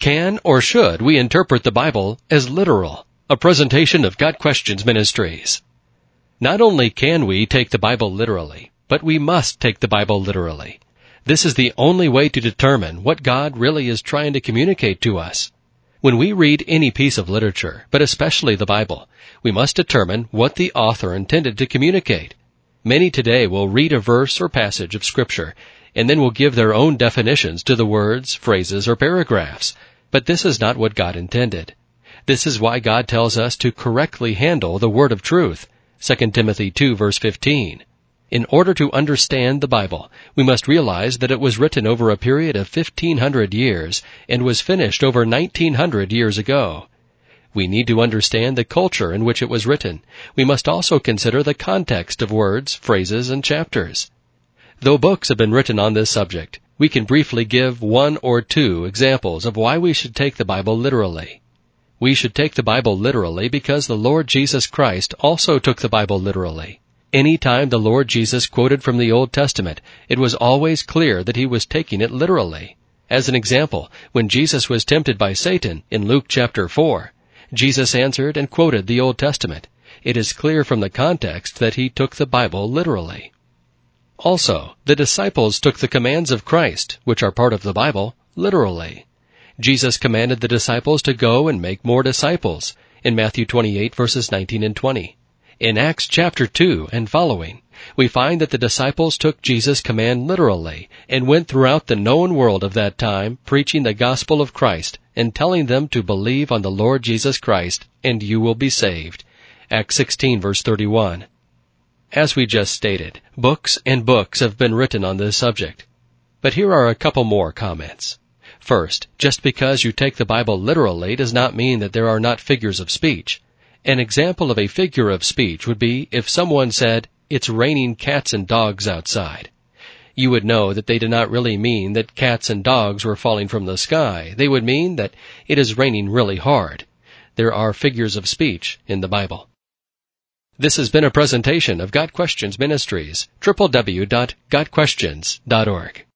Can or should we interpret the Bible as literal? A presentation of Got Questions Ministries. Not only can we take the Bible literally, but we must take the Bible literally. This is the only way to determine what God really is trying to communicate to us. When we read any piece of literature, but especially the Bible, we must determine what the author intended to communicate. Many today will read a verse or passage of scripture and then will give their own definitions to the words, phrases, or paragraphs. But this is not what God intended. This is why God tells us to correctly handle the word of truth. 2 Timothy 2 verse 15. In order to understand the Bible, we must realize that it was written over a period of 1500 years and was finished over 1900 years ago. We need to understand the culture in which it was written. We must also consider the context of words, phrases, and chapters. Though books have been written on this subject, we can briefly give one or two examples of why we should take the Bible literally. We should take the Bible literally because the Lord Jesus Christ also took the Bible literally. Any time the Lord Jesus quoted from the Old Testament, it was always clear that he was taking it literally. As an example, when Jesus was tempted by Satan in Luke chapter 4, Jesus answered and quoted the Old Testament. It is clear from the context that he took the Bible literally. Also, the disciples took the commands of Christ, which are part of the Bible, literally. Jesus commanded the disciples to go and make more disciples in Matthew 28 verses 19 and 20. In Acts chapter 2 and following, we find that the disciples took Jesus' command literally and went throughout the known world of that time preaching the gospel of Christ and telling them to believe on the Lord Jesus Christ and you will be saved. Acts 16 verse 31. As we just stated, books and books have been written on this subject. But here are a couple more comments. First, just because you take the Bible literally does not mean that there are not figures of speech. An example of a figure of speech would be if someone said, it's raining cats and dogs outside. You would know that they did not really mean that cats and dogs were falling from the sky. They would mean that it is raining really hard. There are figures of speech in the Bible. This has been a presentation of Got Questions Ministries, www.gotquestions.org.